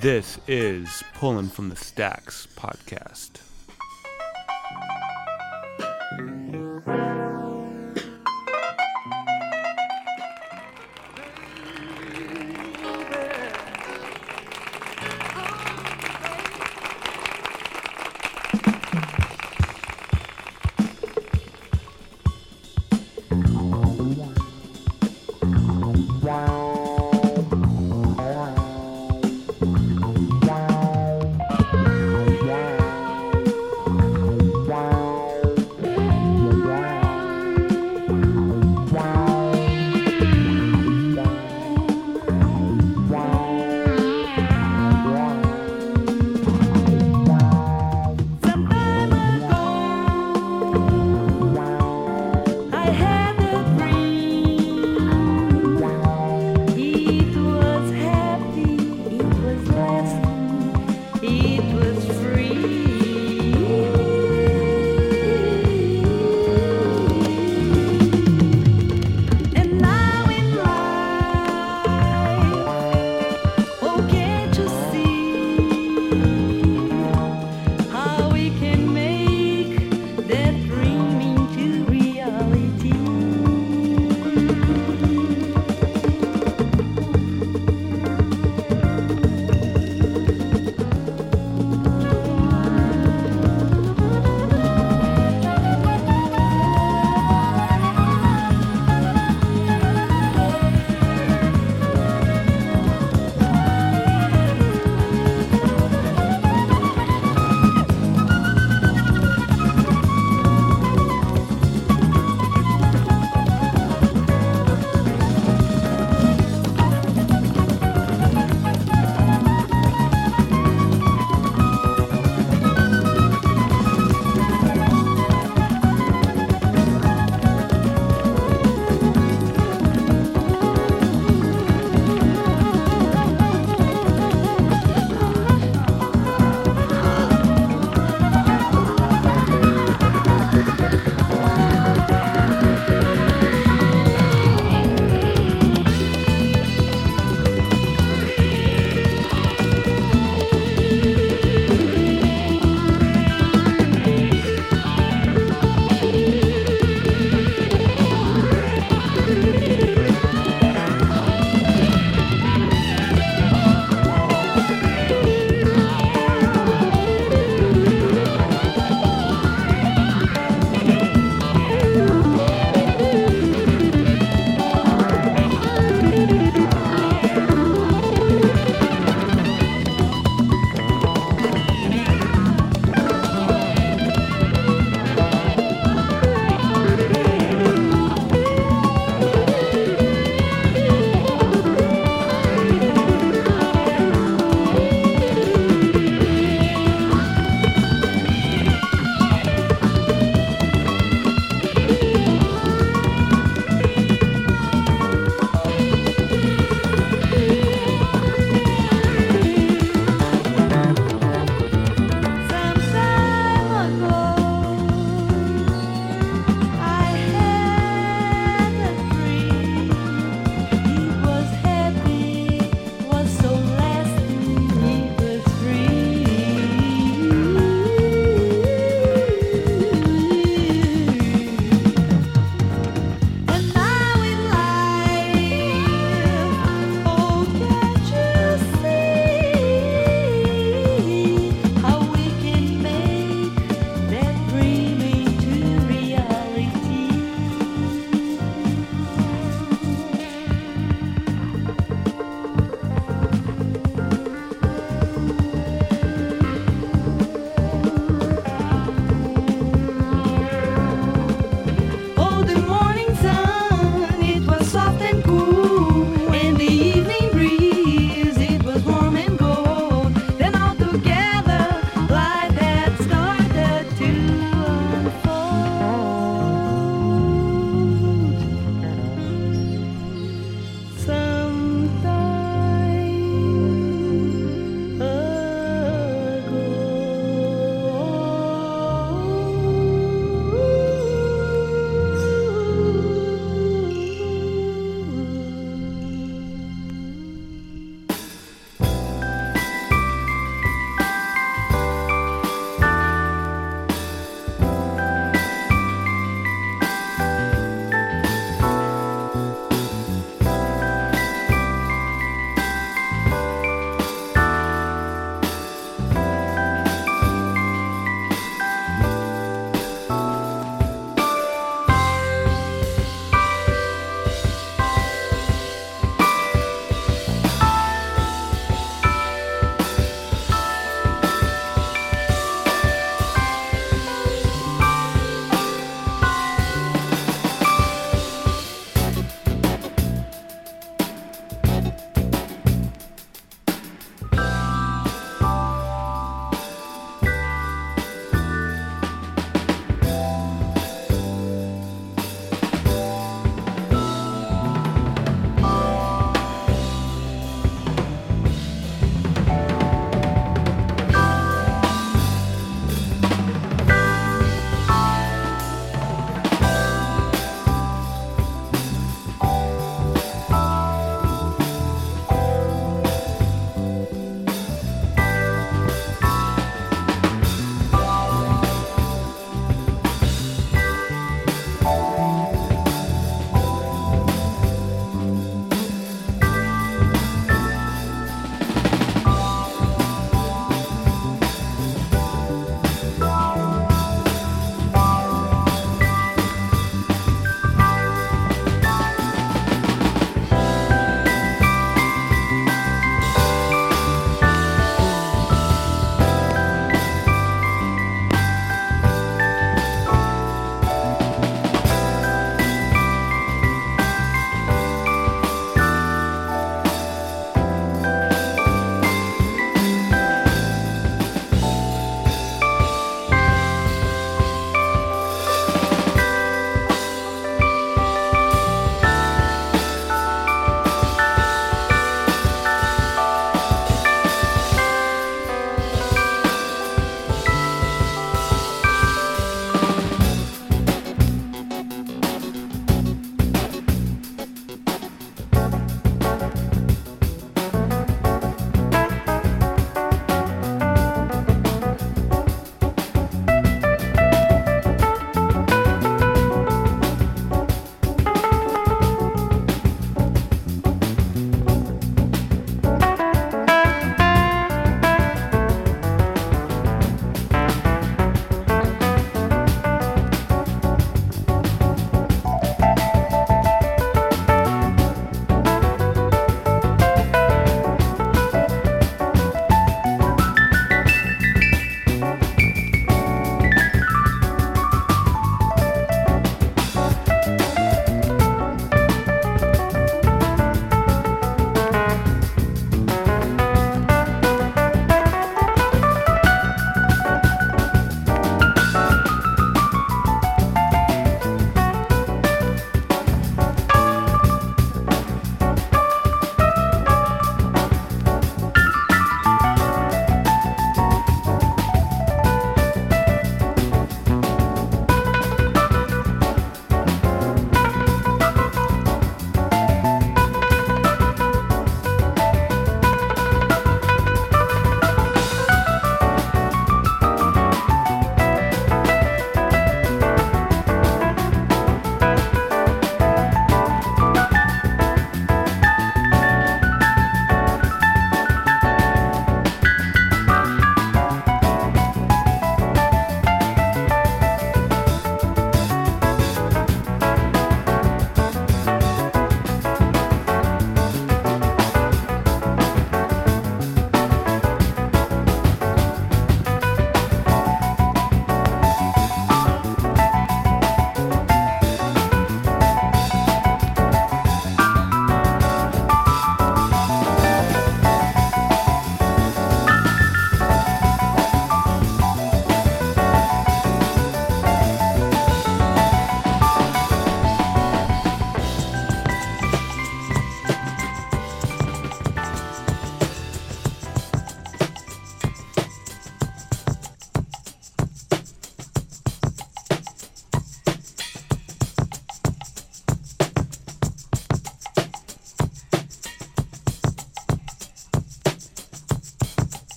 This is Pulling from the Stacks podcast.